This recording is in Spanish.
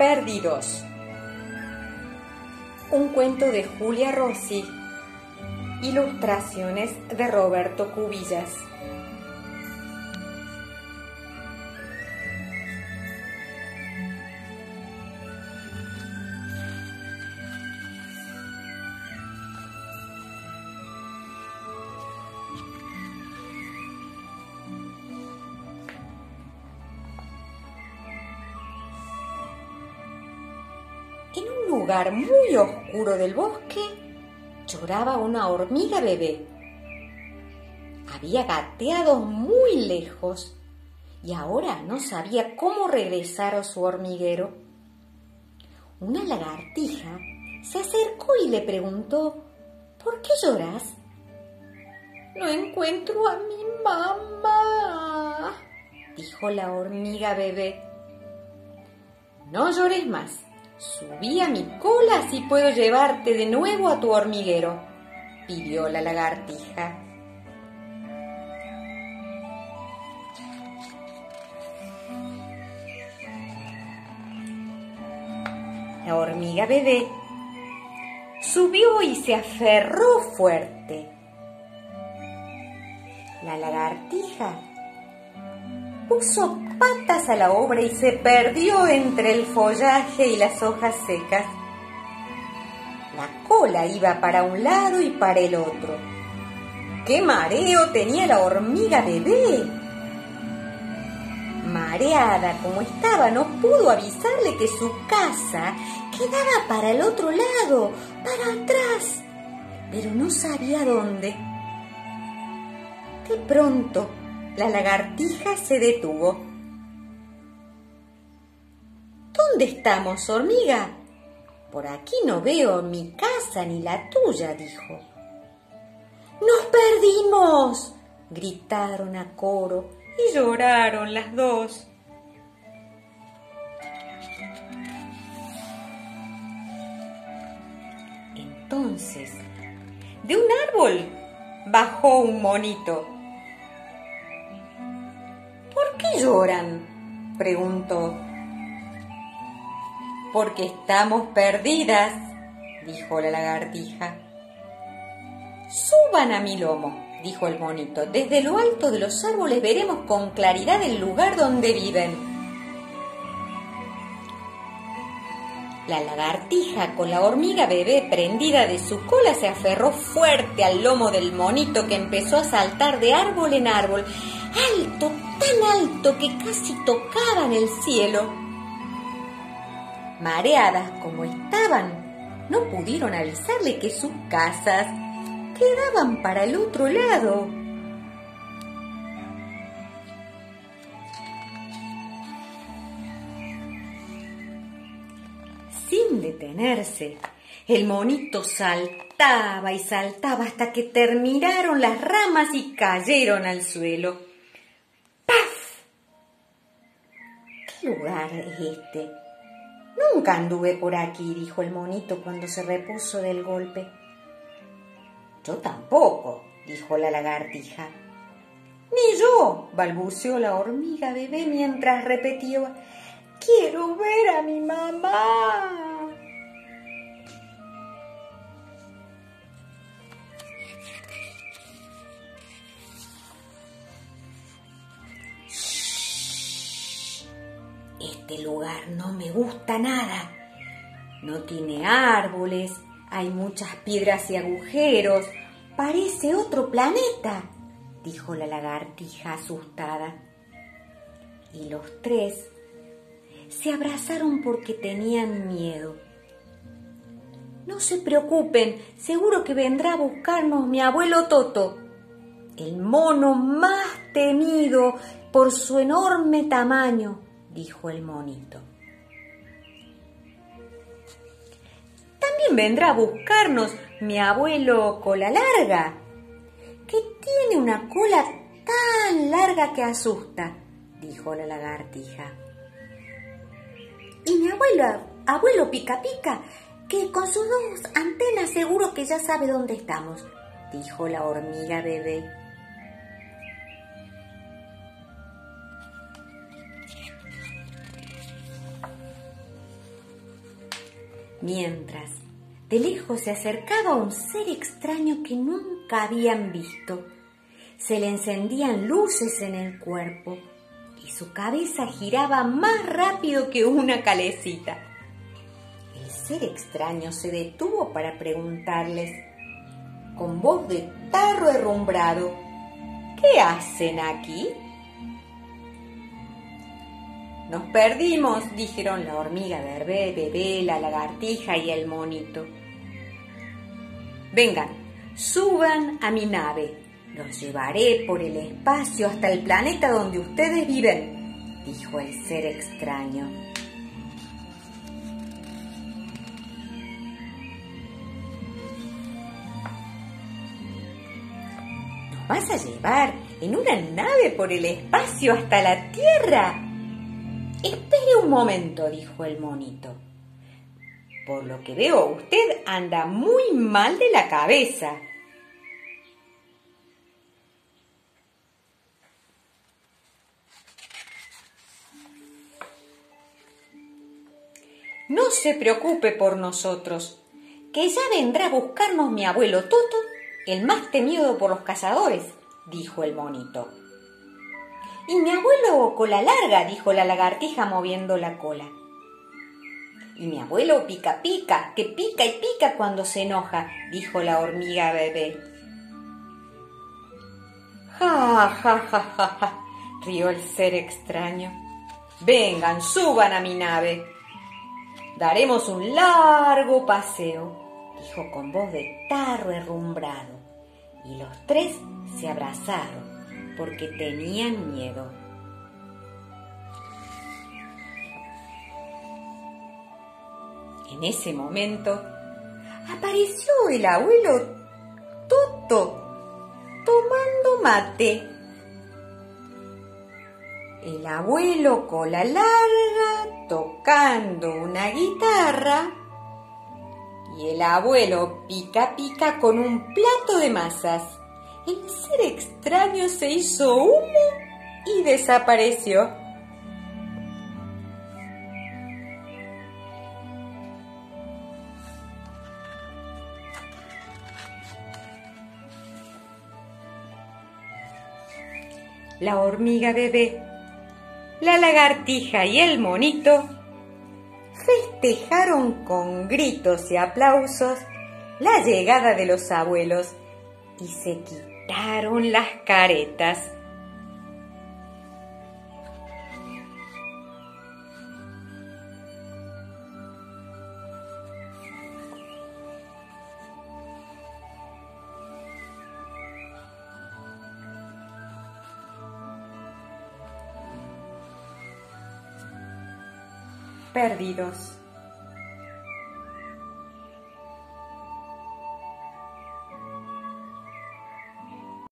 Perdidos. Un cuento de Julia Rossi. Ilustraciones de Roberto Cubillas. Lugar muy oscuro del bosque lloraba una hormiga bebé. Había gateado muy lejos y ahora no sabía cómo regresar a su hormiguero. Una lagartija se acercó y le preguntó, ¿por qué lloras? No encuentro a mi mamá, dijo la hormiga bebé. No llores más. Subí a mi cola así puedo llevarte de nuevo a tu hormiguero, pidió la lagartija. La hormiga bebé subió y se aferró fuerte. La lagartija puso patas a la obra y se perdió entre el follaje y las hojas secas. La cola iba para un lado y para el otro. ¡Qué mareo tenía la hormiga bebé! Mareada como estaba, no pudo avisarle que su casa quedaba para el otro lado, para atrás, pero no sabía dónde. De pronto, la lagartija se detuvo. ¿Dónde estamos, hormiga? Por aquí no veo mi casa ni la tuya, dijo. ¡Nos perdimos! gritaron a coro y lloraron las dos. Entonces, de un árbol bajó un monito ¿Por qué lloran? preguntó. Porque estamos perdidas, dijo la lagartija. Suban a mi lomo, dijo el monito. Desde lo alto de los árboles veremos con claridad el lugar donde viven. La lagartija con la hormiga bebé prendida de su cola se aferró fuerte al lomo del monito que empezó a saltar de árbol en árbol, alto, tan alto que casi tocaban el cielo. Mareadas como estaban, no pudieron avisarle que sus casas quedaban para el otro lado. Sin detenerse, el monito saltaba y saltaba hasta que terminaron las ramas y cayeron al suelo. ¡Paf! ¿Qué lugar es este? Nunca anduve por aquí, dijo el monito cuando se repuso del golpe. Yo tampoco, dijo la lagartija. Ni yo, balbuceó la hormiga bebé mientras repetía Quiero ver a mi mamá. Este lugar no me gusta nada. No tiene árboles, hay muchas piedras y agujeros. Parece otro planeta, dijo la lagartija asustada. Y los tres se abrazaron porque tenían miedo. No se preocupen, seguro que vendrá a buscarnos mi abuelo Toto, el mono más temido por su enorme tamaño, dijo el monito. También vendrá a buscarnos mi abuelo cola larga, que tiene una cola tan larga que asusta, dijo la lagartija. Y mi abuelo, abuelo Pica Pica, que con sus dos antenas seguro que ya sabe dónde estamos, dijo la hormiga bebé. Mientras, de lejos se acercaba un ser extraño que nunca habían visto. Se le encendían luces en el cuerpo y su cabeza giraba más rápido que una calecita. El ser extraño se detuvo para preguntarles, con voz de tarro herrumbrado, ¿qué hacen aquí? Nos perdimos, dijeron la hormiga verde, bebé, la lagartija y el monito. Vengan, suban a mi nave. Los llevaré por el espacio hasta el planeta donde ustedes viven, dijo el ser extraño. ¿Nos vas a llevar en una nave por el espacio hasta la Tierra? Un momento, dijo el monito. Por lo que veo, usted anda muy mal de la cabeza. No se preocupe por nosotros, que ya vendrá a buscarnos mi abuelo Toto, el más temido por los cazadores, dijo el monito. Y mi abuelo cola larga, dijo la lagartija moviendo la cola. Y mi abuelo pica pica, que pica y pica cuando se enoja, dijo la hormiga bebé. Ja, ja, ja, ja, rió el ser extraño. Vengan, suban a mi nave. Daremos un largo paseo, dijo con voz de tarro herrumbrado. Y los tres se abrazaron porque tenían miedo. En ese momento apareció el abuelo Toto tomando mate. El abuelo cola larga tocando una guitarra y el abuelo pica pica con un plato de masas el ser extraño se hizo humo y desapareció. La hormiga bebé, la lagartija y el monito festejaron con gritos y aplausos la llegada de los abuelos y se quitaron las caretas. Perdidos.